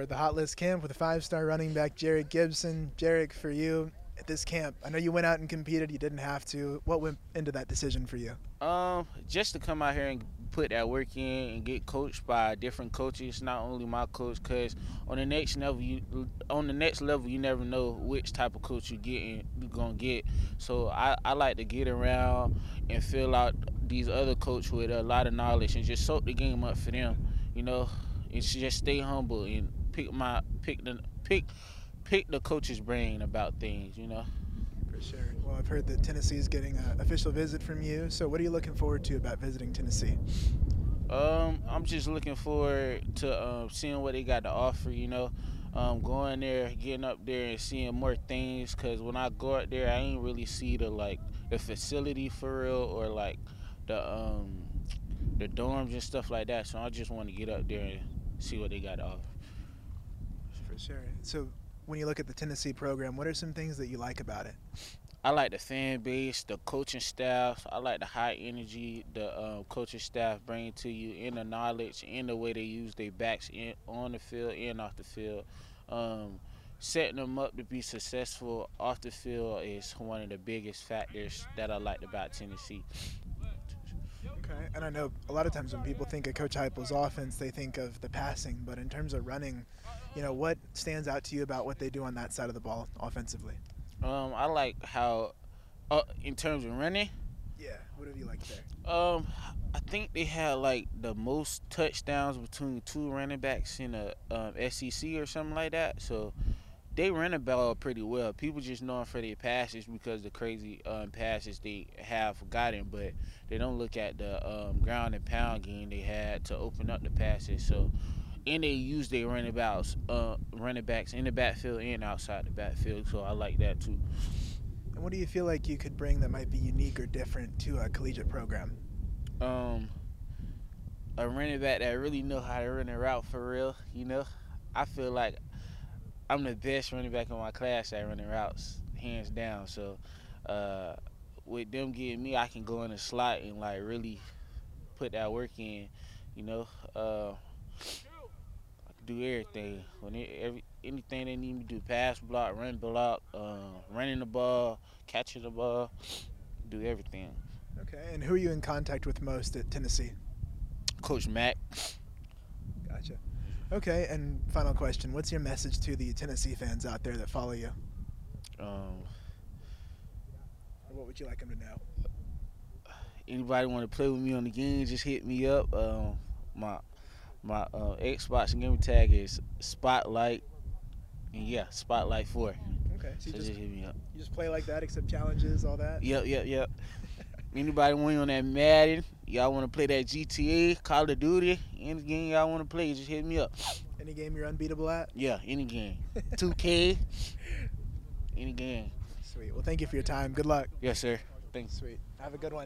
We're at the Hot List Camp with five-star running back, Jerrick Gibson. Jerrick, for you at this camp, I know you went out and competed. You didn't have to. What went into that decision for you? Um, just to come out here and put that work in and get coached by different coaches, not only my coach, cause on the next level, you on the next level, you never know which type of coach you're getting you're gonna get. So I, I like to get around and fill out these other coaches with a lot of knowledge and just soak the game up for them. You know, and just stay humble and pick my pick the pick pick the coach's brain about things. You know. For sure. Well, I've heard that Tennessee is getting an official visit from you. So, what are you looking forward to about visiting Tennessee? Um, I'm just looking forward to um, seeing what they got to offer. You know, um, going there, getting up there, and seeing more things. Cause when I go out there, I ain't really see the like the facility for real or like the um the dorms and stuff like that. So I just want to get up there and see what they got to offer. For sure. So, when you look at the Tennessee program, what are some things that you like about it? I like the fan base, the coaching staff. I like the high energy the um, coaching staff bring to you, and the knowledge, and the way they use their backs in, on the field and off the field. Um, setting them up to be successful off the field is one of the biggest factors that I liked about Tennessee. Okay, and I know a lot of times when people think of Coach Heupel's offense, they think of the passing, but in terms of running, you know, what stands out to you about what they do on that side of the ball offensively? Um, I like how, uh, in terms of running. Yeah, what have you liked there? Um, I think they had like the most touchdowns between two running backs in a um, SEC or something like that. So they run the ball pretty well. People just know them for their passes because the crazy um, passes they have gotten, but they don't look at the um, ground and pound game they had to open up the passes. So and they use their running backs, uh, running backs in the backfield and outside the backfield. So I like that too. And what do you feel like you could bring that might be unique or different to a collegiate program? Um, a running back that really know how to run a route for real. You know, I feel like I'm the best running back in my class at running routes, hands down. So uh, with them getting me, I can go in the slot and like really put that work in. You know. Uh, I can do everything. When it, every anything they need me to do, pass block, run block, uh, running the ball, catching the ball, do everything. Okay, and who are you in contact with most at Tennessee? Coach Mack. Okay, and final question: What's your message to the Tennessee fans out there that follow you? Um, what would you like them to know? Anybody want to play with me on the game? Just hit me up. Um, my my uh, Xbox and gamer tag is Spotlight, and yeah, Spotlight Four. Okay, so, so you just, just, hit me up. You just play like that, accept challenges, all that. Yep, yep, yep. Anybody want on that Madden? Y'all want to play that GTA, Call of Duty? Any game y'all want to play? Just hit me up. Any game you're unbeatable at? Yeah, any game. 2K, any game. Sweet. Well, thank you for your time. Good luck. Yes, sir. Thanks. Sweet. Have a good one.